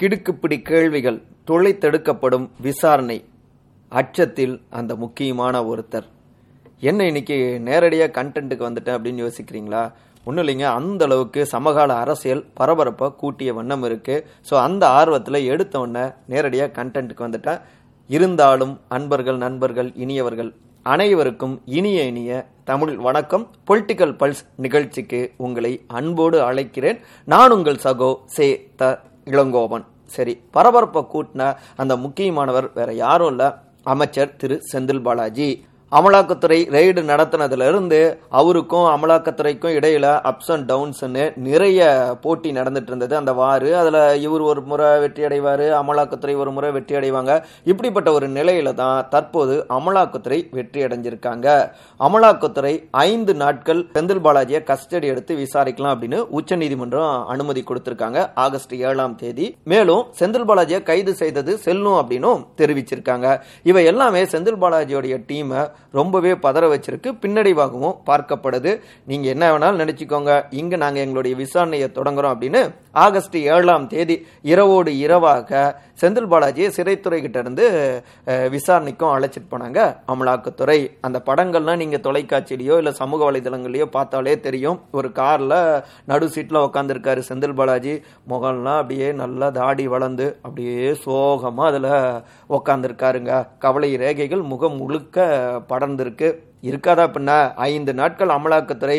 கிடுக்குப்பிடி கேள்விகள் துளைத்தெடுக்கப்படும் விசாரணை. அச்சத்தில் அந்த முக்கியமான ஒருத்தர். என்ன இன்னைக்கு நேரடியாக கண்டென்ட்டுக்கு வந்துட்டேன் அப்படின்னு யோசிக்கிறீங்களா? ஒன்றும் இல்லைங்க அந்த அளவுக்கு சமகால அரசியல் பரபரப்பாக கூட்டிய வண்ணம் இருக்கு. ஸோ அந்த ஆர்வத்தில் எடுத்த உடனே நேரடியாக கண்டென்ட்டுக்கு வந்துட்டேன். இருந்தாலும் அன்பர்கள் நண்பர்கள் இனியவர்கள் அனைவருக்கும் இனிய இனிய தமிழ் வணக்கம். பொலிட்டிக்கல் பல்ஸ் நிகழ்ச்சிக்கு உங்களை அன்போடு அழைக்கிறேன். நான் உங்கள் சகோ சே த இளங்கோவன். சரி பரபரப்பை கூட்டின அந்த முக்கியமானவர் வேற யாரும் இல்லை அமைச்சர் திரு செந்தில் பாலாஜி. அமலாக்கத்துறை ரெய்டு நடத்தினதுலேருந்து அவருக்கும் அமலாக்கத்துறைக்கும் இடையில் அப்ஸ் அண்ட் டவுன்ஸ்னு நிறைய போட்டி நடந்துட்டு இருந்தது அந்த வாரு அதில் இவர் ஒரு முறை வெற்றி அடைவார் அமலாக்கத்துறை ஒரு முறை வெற்றி அடைவாங்க. இப்படிப்பட்ட ஒரு நிலையில தான் தற்போது அமலாக்கத்துறை வெற்றி அடைஞ்சிருக்காங்க. அமலாக்கத்துறை ஐந்து நாட்கள் செந்தில் பாலாஜியை கஸ்டடி எடுத்து விசாரிக்கலாம் அப்படின்னு உச்சநீதிமன்றம் அனுமதி கொடுத்திருக்காங்க ஆகஸ்ட் ஏழாம் தேதி. மேலும் செந்தில் பாலாஜியை கைது செய்தது செல்லும் அப்படின்னும் தெரிவிச்சிருக்காங்க. இவை எல்லாமே செந்தில் பாலாஜியோடைய டீமை ரொம்பவே பதற வச்சிருக்கு. பின்னடைவாகவும் பார்க்கப்படுது. நீங்கள் என்ன வேணாலும் நினச்சிக்கோங்க. இங்கே நாங்கள் எங்களுடைய விசாரணையை தொடங்குறோம் அப்படின்னு ஆகஸ்ட் ஏழாம் தேதி இரவோடு இரவாக செந்தில் பாலாஜியை சிறைத்துறை கிட்ட இருந்து விசாரணைக்கும் அழைச்சிட்டு போனாங்க. அமலாக்கத்துறை. அந்த படங்கள்லாம் நீங்கள் தொலைக்காட்சியிலையோ இல்லை சமூக வலைதளங்களையோ பார்த்தாலே தெரியும். ஒரு காரில் நடு சீட்டில் உட்காந்துருக்காரு செந்தில் பாலாஜி. முகம்லாம் அப்படியே நல்லா தாடி வளர்ந்து அப்படியே சோகமாக அதில் உட்காந்துருக்காருங்க கவலை ரேகைகள் முகம் முழுக்க படர்ந்திருக்கு. இருக்காதா பின்ன? ஐந்து நாட்கள் அமலாக்கத்துறை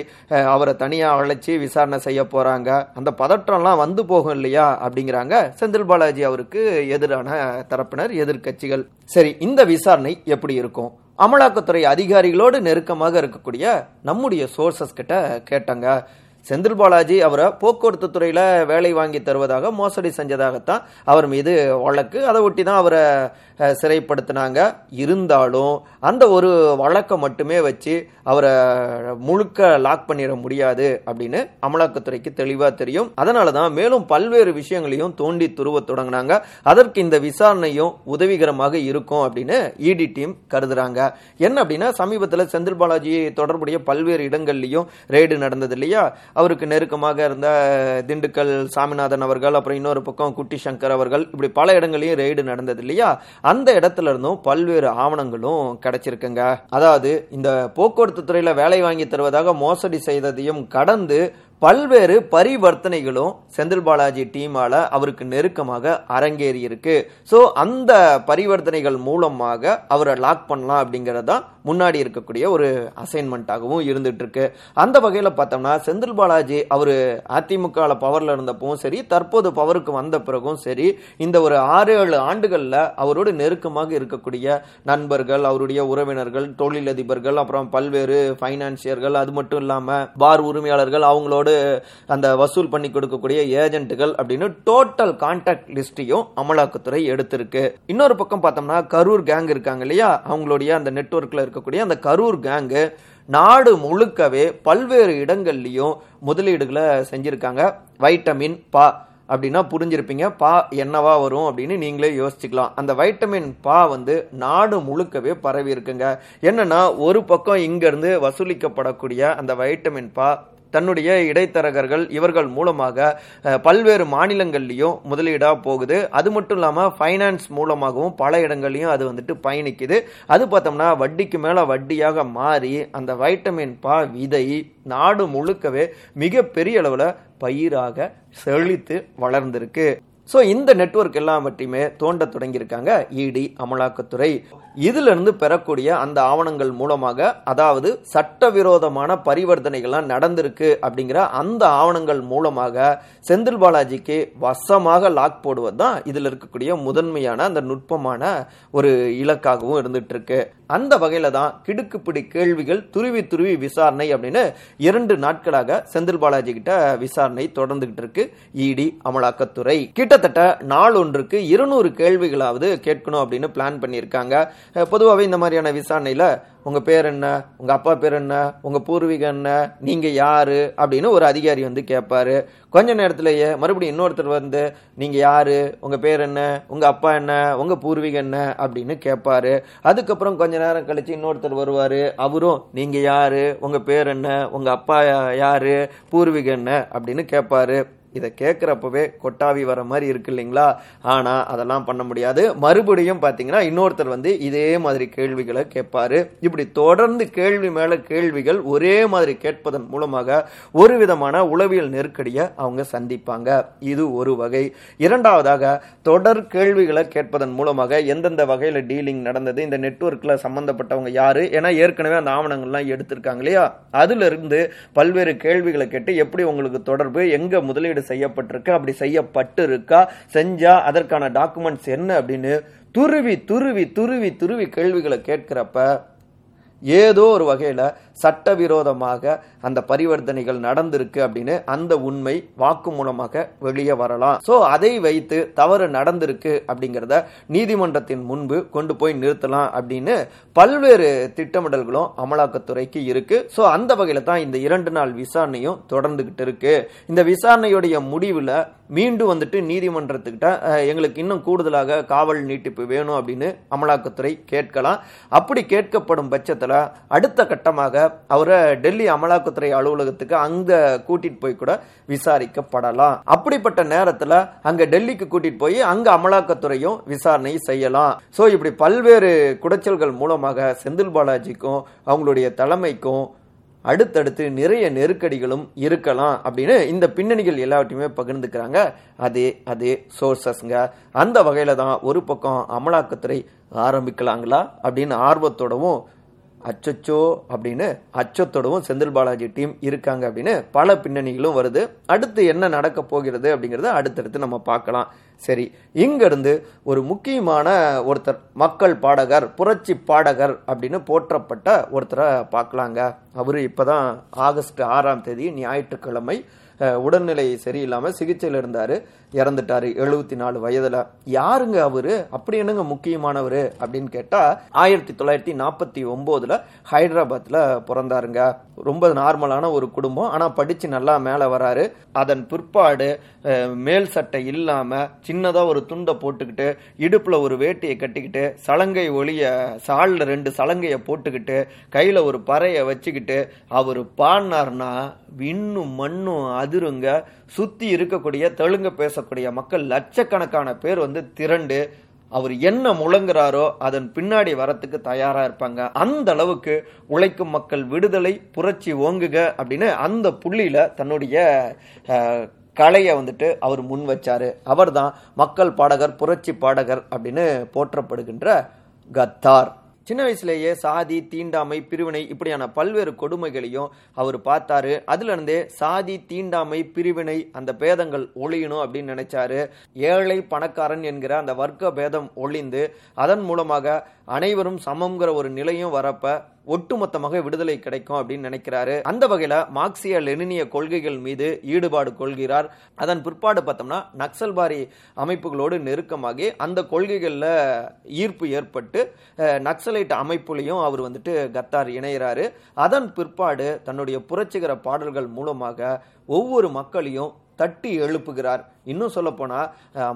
அவரை தனியாக அழைச்சி விசாரணை செய்ய போறாங்க. அந்த பதற்றம்லாம் வந்து போகும் இல்லையா? அப்படிங்கிறாங்க செந்தில் பாலாஜி அவருக்கு எதிரான தரப்பினர் எதிர்க்கட்சிகள். சரி இந்த விசாரணை எப்படி இருக்கும்? அமலாக்கத்துறை அதிகாரிகளோடு நெருக்கமாக இருக்கக்கூடிய நம்முடைய சோர்சஸ் கிட்ட கேட்டாங்க. செந்தில் பாலாஜி அவரை போக்குவரத்து துறையில வேலை வாங்கி தருவதாக மோசடி செஞ்சதாகத்தான் அவர் மீது வழக்கு. அதை ஒட்டி தான் அவரை சிறைப்படுத்தினாங்க. இருந்தாலும் அந்த ஒரு வழக்கை மட்டுமே வச்சு அவரை முழுக்க லாக் பண்ணிட முடியாது அப்படின்னு அமலாக்கத்துறைக்கு தெளிவா தெரியும். அதனால தான் மேலும் பல்வேறு விஷயங்களையும் தோண்டி துருவ தொடங்கினாங்க. அதற்கு இந்த விசாரணையும் உதவிகரமாக இருக்கும் அப்படின்னு இடி டீம் கருதுறாங்க. என்ன அப்படின்னா சமீபத்தில் செந்தில் பாலாஜி தொடர்புடைய பல்வேறு இடங்கள்லையும் ரெய்டு நடந்தது இல்லையா? அவருக்கு நெருக்கமாக இருந்த திண்டுக்கல் சாமிநாதன் அவர்கள் அப்புறம் இன்னொரு பக்கம் குட்டி சங்கர் அவர்கள் இப்படி பல இடங்களையும் ரெய்டு நடந்தது இல்லையா? அந்த இடத்துல இருந்தும் பல்வேறு ஆவணங்களும் கிடைச்சிருக்குங்க. அதாவது இந்த போக்குவரத்து துறையில வேலை வாங்கி தருவதாக மோசடி செய்ததையும் கடந்து பல்வேறு பரிவர்த்தனைகளும் செந்தில் பாலாஜி டீமால அவருக்கு நெருக்கமாக அரங்கேறி இருக்கு ஸோ அந்த பரிவர்த்தனைகள் மூலமாக அவரை லாக் பண்ணலாம் அப்படிங்கிறது தான் முன்னாடி இருக்கக்கூடிய ஒரு அசைன்மெண்ட்டாகவும் இருந்துட்டு இருக்கு அந்த வகையில் பார்த்தோம்னா செந்தில் பாலாஜி அவர் அதிமுக பவர்ல இருந்தப்பவும் சரி தற்போது பவருக்கு வந்த பிறகும் சரி இந்த ஒரு ஆறு ஏழு ஆண்டுகளில் அவரோடு நெருக்கமாக இருக்கக்கூடிய நண்பர்கள் அவருடைய உறவினர்கள் தொழிலதிபர்கள் அப்புறம் பல்வேறு ஃபைனான்சியர்கள் அது மட்டும் இல்லாம பார் உரிமையாளர்கள் அவங்களோட அந்த வசூல் பண்ணி கொடுக்கக்கூடிய ஏஜென்ட்டுகள் அப்படின்னு டோட்டல் கான்டாக்ட் லிஸ்டையும் அமலாக்கத்துறை எடுத்திருக்கு. இன்னொரு பக்கம் பார்த்தோம்னா கரூர் கேங் இருக்காங்க இல்லையா? அவங்களுடைய அந்த நெட்ஒர்க்கில் இருக்கக்கூடிய அந்த கரூர் கேங்கு நாடு முழுக்கவே பல்வேறு இடங்கள்லையும் முதலீடுகளை செஞ்சிருக்காங்க. வைட்டமின் பா அப்படின்னா புரிஞ்சிருப்பீங்க. பா என்னவா வரும் அப்படின்னு நீங்களே யோசிச்சுக்கலாம். அந்த வைட்டமின் பா வந்து நாடு முழுக்கவே பரவி இருக்குங்க என்னன்னா ஒரு பக்கம் இங்க இருந்து வசூலிக்கப்படக்கூடிய அந்த வைட்டமின் பா தன்னுடைய இடைத்தரகர்கள் இவர்கள் மூலமாக பல்வேறு மாநிலங்கள்லையும் முதலீடா போகுது. அது மட்டும் இல்லாமல் ஃபைனான்ஸ் மூலமாகவும் பல இடங்கள்லையும் அது வந்துட்டு பயணிக்குது. அது பார்த்தோம்னா வட்டிக்கு மேல வட்டியாக மாறி அந்த வைட்டமின் பா விதை நாடு முழுக்கவே மிகப்பெரிய அளவில் பயிராக செழித்து வளர்ந்திருக்கு. ஸோ இந்த நெட்வொர்க் எல்லாவற்றையுமே தோண்ட தொடங்கியிருக்காங்க இடி அமலாக்கத்துறை. இதிலிருந்து பெறக்கூடிய அந்த ஆவணங்கள் மூலமாக அதாவது சட்டவிரோதமான பரிவர்த்தனைகள்லாம் நடந்திருக்கு அப்படிங்கிற அந்த ஆவணங்கள் மூலமாக செந்தில் பாலாஜிக்கு வசமாக லாக் போடுவது தான் இதில் இருக்கக்கூடிய முதன்மையான அந்த நுட்பமான ஒரு இலக்காகவும் இருந்துட்டு இருக்கு. அந்த வகையில தான் கிடுக்குப்பிடி கேள்விகள் துருவி துருவி விசாரணை அப்படின்னு இரண்டு நாட்களாக செந்தில் பாலாஜி கிட்ட விசாரணை தொடர்ந்துகிட்டு இருக்கு. இடி அமலாக்கத்துறை. கிட்டத்தட்ட நாள் ஒன்றுக்கு இருநூறு கேள்விகளாவது கேட்கணும் அப்படின்னு பிளான் பண்ணியிருக்காங்க. பொதுவாகவே இந்த மாதிரியான விசாரணையில உங்க பேர் என்ன? உங்க அப்பா பேர் என்ன? உங்க பூர்வீகம் என்ன? நீங்க யாரு? அப்படின்னு ஒரு அதிகாரி வந்து கேட்பாரு கொஞ்ச நேரத்திலேயே மறுபடியும் இன்னொருத்தர் வந்து நீங்க யாரு? உங்க பேர் என்ன? உங்க அப்பா என்ன? உங்க பூர்வீகம் என்ன? அப்படின்னு கேட்பாரு அதுக்கப்புறம் கொஞ்ச நேரம் கழிச்சு இன்னொருத்தர் வருவாரு. அவரும் நீங்க யாரு? உங்க பேர் என்ன? உங்க அப்பா யாரு? பூர்வீகம் என்ன? அப்படின்னு கேட்பாரு இதை கேட்குறப்பவே கொட்டாவி வர மாதிரி இருக்கு இல்லைங்களா? ஆனால் அதெல்லாம் பண்ண முடியாது. மறுபடியும் பார்த்தீங்கன்னா இன்னொருத்தர் வந்து இதே மாதிரி கேள்விகளை கேட்பாரு. இப்படி தொடர்ந்து கேள்வி மேலே கேள்விகள் ஒரே மாதிரி கேட்பதன் மூலமாக ஒரு விதமான உளவியல் நெருக்கடியை அவங்க சந்திப்பாங்க. இது ஒரு வகை. இரண்டாவதாக தொடர் கேள்விகளை கேட்பதன் மூலமாக எந்தெந்த வகையில் டீலிங் நடந்தது இந்த நெட்ஒர்க்கில் சம்பந்தப்பட்டவங்க யாரு? ஏன்னா ஏற்கனவே அந்த ஆவணங்கள்லாம் எடுத்திருக்காங்க இல்லையா? அதுலருந்து பல்வேறு கேள்விகளை கேட்டு எப்படி உங்களுக்கு தொடர்பு எங்கே முதலீடு செய்யப்பட்டிருக்கு அப்படி செய்யப்பட்டு இருக்கா செஞ்சா அதற்கான டாக்குமெண்ட்ஸ் என்ன அப்படின்னு துருவி துருவி துருவி துருவி கேள்விகளை கேட்கிறப்ப ஏதோ ஒரு வகையில் சட்டவிரோதமாக அந்த பரிவர்த்தனைகள் நடந்திருக்கு அப்படின்னு அந்த உண்மை வாக்கு மூலமாக வெளியே வரலாம். ஸோ அதை வைத்து தவறு நடந்திருக்கு அப்படிங்கிறத நீதிமன்றத்தின் முன்பு கொண்டு போய் நிறுத்தலாம் அப்படின்னு பல்வேறு திட்டமிடல்களும் அமலாக்கத்துறைக்கு இருக்கு. ஸோ அந்த வகையில் தான் இந்த இரண்டு நாள் விசாரணையும் தொடர்ந்துகிட்டு இருக்கு. இந்த விசாரணையுடைய முடிவில் மீண்டும் வந்துட்டு நீதிமன்றத்துக்கிட்ட எங்களுக்கு இன்னும் கூடுதலாக காவல் நீட்டிப்பு வேணும் அப்படின்னு அமலாக்கத்துறை கேட்கலாம். அப்படி கேட்கப்படும் பட்சத்தில் அடுத்த கட்டமாக அவரை டெல்லி அமலாக்கத்துறை அலுவலகத்துக்கு அங்க கூட்டிட்டு போய் கூட விசாரிக்கப்படலாம். அப்படிப்பட்ட நேரத்தில் அங்க டெல்லிக்கு கூட்டிட்டு போய் அங்க அமலாக்கத்துறையும் விசாரணை செய்யலாம். ஸோ இப்படி பல்வேறு குடைச்சல்கள் மூலமாக செந்தில் பாலாஜிக்கும் அவங்களுடைய தலைமைக்கும் அடுத்தடுத்து நிறைய நெருக்கடிகளும் இருக்கலாம் அப்படின்னு இந்த பின்னணிகள் எல்லாவற்றையுமே பகிர்ந்துக்கிறாங்க. அதே அதே சோர்சஸ்ங்க அந்த வகையில தான் ஒரு பக்கம் அமலாக்கத்துறை ஆரம்பிக்கலாங்களா அப்படின்னு ஆர்வத்தோடவும் அச்சச்சோ அப்படின்னு அச்சத்தோடவும் செந்தில் பாலாஜி டீம் இருக்காங்க அப்படின்னு பல பின்னணிகளும் வருது. அடுத்து என்ன நடக்க போகிறது அப்படிங்கறத அடுத்தடுத்து நம்ம பார்க்கலாம். சரி இங்கிருந்து ஒரு முக்கியமான ஒருத்தர் மக்கள் பாடகர் புரட்சி பாடகர் அப்படின்னு போற்றப்பட்ட ஒருத்தரை பார்க்கலாங்க. அவரு இப்பதான் ஆகஸ்ட் ஆறாம் தேதி ஞாயிற்றுக்கிழமை உடல்நிலை சரியில்லாமல் சிகிச்சையில் இருந்தார். இறந்துட்டாரு. எழுபத்தி நாலு வயதில். யாருங்க அவரு? அப்படி என்னங்க முக்கியமானவர்? அப்படின்னு கேட்டால் ஆயிரத்தி தொள்ளாயிரத்தி நாற்பத்தி ஒம்போதில் ஹைதராபாத்தில் பிறந்தாருங்க. ரொம்ப நார்மலான ஒரு குடும்பம். ஆனால் படித்து நல்லா மேலே வராரு. அதன் பிற்பாடு மேல் சட்டை இல்லாமல் சின்னதாக ஒரு துண்டை போட்டுக்கிட்டு இடுப்பில் ஒரு வேட்டியை கட்டிக்கிட்டு சலங்கை ஒளிய சாலில் ரெண்டு சலங்கையை போட்டுக்கிட்டு கையில் ஒரு பறையை வச்சுக்கிட்டு அவர் பாடினார்னா விண்ணும் மண்ணும் அதிருங்க சுத்தி இருக்கக்கூடிய தெலுங்கு பேசக்கூடிய மக்கள் லட்சக்கணக்கான பேர் வந்து திரண்டு அவர் என்ன முழங்குறாரோ அதன் பின்னாடி வரத்துக்கு தயாரா இருப்பாங்க. அந்த அளவுக்கு உழைக்கும் மக்கள் விடுதலை புரட்சி ஓங்குக அப்படின்னு அந்த புள்ளியில தன்னுடைய கலையை வந்துட்டு அவர் முன் வச்சாரு. அவர்தான் மக்கள் பாடகர் புரட்சி பாடகர் அப்படின்னு போற்றப்படுகின்ற கத்தார். சின்ன வயசுலேயே சாதி தீண்டாமை பிரிவினை இப்படியான பல்வேறு கொடுமைகளையும் அவர் பார்த்தாரு. அதுலேருந்தே சாதி தீண்டாமை பிரிவினை அந்த பேதங்கள் ஒழியணும் அப்படின்னு நினைச்சாரு. ஏழை பணக்காரன் என்கிற அந்த வர்க்க பேதம் ஒழிந்து அதன் மூலமாக அனைவரும் சமம்ங்கிற ஒரு நிலையும் வரப்ப ஒட்டுமொத்தமாக விடுதலை கிடைக்கும் அப்படின்னு நினைக்கிறாரு. அந்த வகையில மார்க்சிய லெனினிய கொள்கைகள் மீது ஈடுபாடு கொள்கிறார். அதன் பிற்பாடு பார்த்தோம்னா நக்சல்பாரி அமைப்புகளோடு நெருக்கமாகி அந்த கொள்கைகளில் ஈர்ப்பு ஏற்பட்டு நக்சலைட் அமைப்புலையும் அவர் வந்துட்டு கத்தார் இணைகிறாரு அதன் பிற்பாடு தன்னுடைய புரட்சிகர பாடல்கள் மூலமாக ஒவ்வொரு மக்களையும் தட்டி எழுப்புகிறார். இன்னும் சொல்ல போனா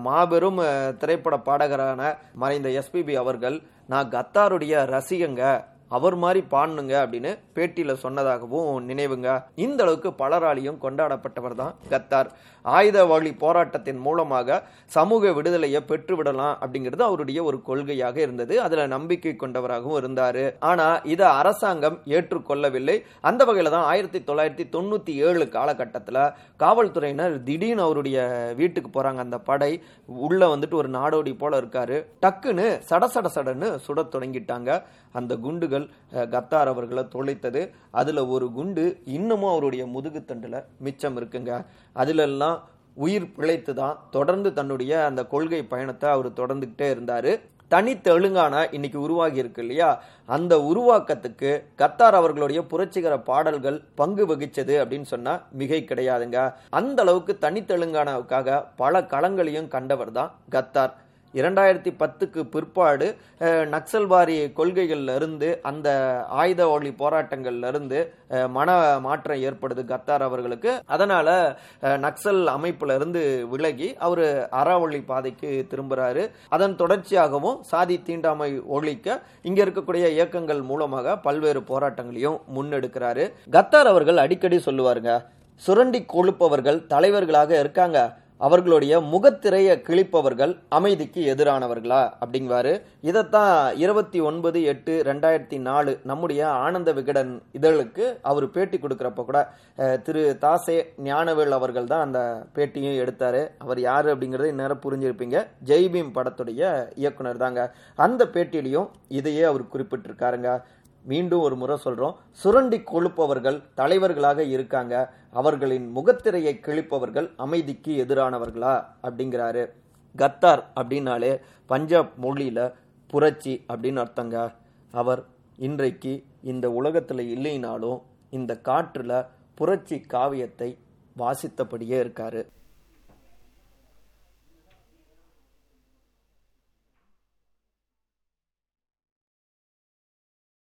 மாபெரும் திரைப்பட பாடகரான மறைந்த எஸ்பிபி அவர்கள் நான் கத்தாருடைய ரசிகங்க அவர் மாதிரி பாடணுங்க அப்படின்னு பேட்டியில சொன்னதாகவும் நினைவுங்க. இந்த அளவுக்கு பலராலையும் கொண்டாடப்பட்டவர் தான் கத்தார். ஆயுத வழி போராட்டத்தின் மூலமாக சமூக விடுதலையை பெற்றுவிடலாம் அப்படிங்கிறது அவருடைய ஒரு கொள்கையாக இருந்தது. அதுல நம்பிக்கை கொண்டவராகவும் இருந்தாரு. ஆனா இதை அரசாங்கம் ஏற்றுக்கொள்ளவில்லை. அந்த வகையில தான் ஆயிரத்தி தொள்ளாயிரத்தி தொண்ணூத்தி ஏழு காலகட்டத்தில் காவல்துறையினர் திடீர்னு அவருடைய வீட்டுக்கு போறாங்க. அந்த படை உள்ள வந்துட்டு ஒரு நாடோடி போல இருக்காரு. டக்குன்னு சட சட சடன்னு சுடத் தொடங்கிட்டாங்க. அந்த குண்டுகள் கத்தார் அவர்களை தொலைத்தது. அதில் ஒரு குண்டு இன்னமும் அவருடைய முதுகுத்தண்டில் மிச்சம் இருக்குங்க. அதிலெல்லாம் உயிர் பிழைத்து தான் தொடர்ந்து தன்னுடைய அந்த கொள்கை பயணத்தை அவர் தொடர்ந்துக்கிட்டே இருந்தார். தனி தெலுங்கானா இன்னைக்கு உருவாகி இருக்கு இல்லையா? அந்த உருவாக்கத்துக்கு கத்தார் அவர்களுடைய புரட்சிகர பாடல்கள் பங்கு வகிச்சது அப்படின்னு சொன்னா மிகை கிடையாதுங்க. அந்த அளவுக்கு தனித்தெலுங்கானாவுக்காக பல களங்களையும் கண்டவர் தான் கத்தார். இரண்டாயிரத்தி பத்துக்கு பிற்பாடு நக்சல்வாரி கொள்கைகள்லேருந்து அந்த ஆயுத ஒளி போராட்டங்கள்லேருந்து மன மாற்றம் ஏற்படுது கத்தார் அவர்களுக்கு. அதனால் நக்சல் அமைப்பிலிருந்து விலகி அவர் அறவழி பாதைக்கு திரும்புகிறாரு அதன் தொடர்ச்சியாகவும் சாதி தீண்டாமை ஒழிக்க இங்கே இருக்கக்கூடிய இயக்கங்கள் மூலமாக பல்வேறு போராட்டங்களையும் முன்னெடுக்கிறாரு. கத்தார் அவர்கள் அடிக்கடி சொல்லுவாருங்க சுரண்டி கொழுப்பவர்கள் தலைவர்களாக இருக்காங்க. அவர்களுடைய முகத்திரையை கிழிப்பவர்கள் அமைதிக்கு எதிரானவர்களா அப்படிங்குவாரு. இதைத்தான் இருபத்தி ஒன்பது எட்டு ரெண்டாயிரத்தி நாலு நம்முடைய ஆனந்த விகடன் இதழுக்கு அவர் பேட்டி கொடுக்குறப்ப கூட திரு தாசே ஞானவேல் அவர்கள் தான் அந்த பேட்டியும் எடுத்தாரு. அவர் யார் அப்படிங்கிறது இந்நேரம் புரிஞ்சிருப்பீங்க. ஜெய்பீம் படத்துடைய இயக்குனர் தாங்க. அந்த பேட்டியிலையும் இதையே அவர் குறிப்பிட்டிருக்காருங்க. மீண்டும் ஒரு முறை சொல்றோம். சுரண்டி கொழுப்பவர்கள் தலைவர்களாக இருக்காங்க. அவர்களின் முகத்திரையை கிழிப்பவர்கள் அமைதிக்கு எதிரானவர்களா? அப்படிங்கிறாரு. கத்தார் அப்படின்னாலே பஞ்சாப் மொழியில புரட்சி அப்படின்னு அர்த்தங்க. அவர் இன்றைக்கு இந்த உலகத்துல இல்லைனாலும் இந்த காற்றுல புரட்சி காவியத்தை வாசித்தபடியே இருக்காரு.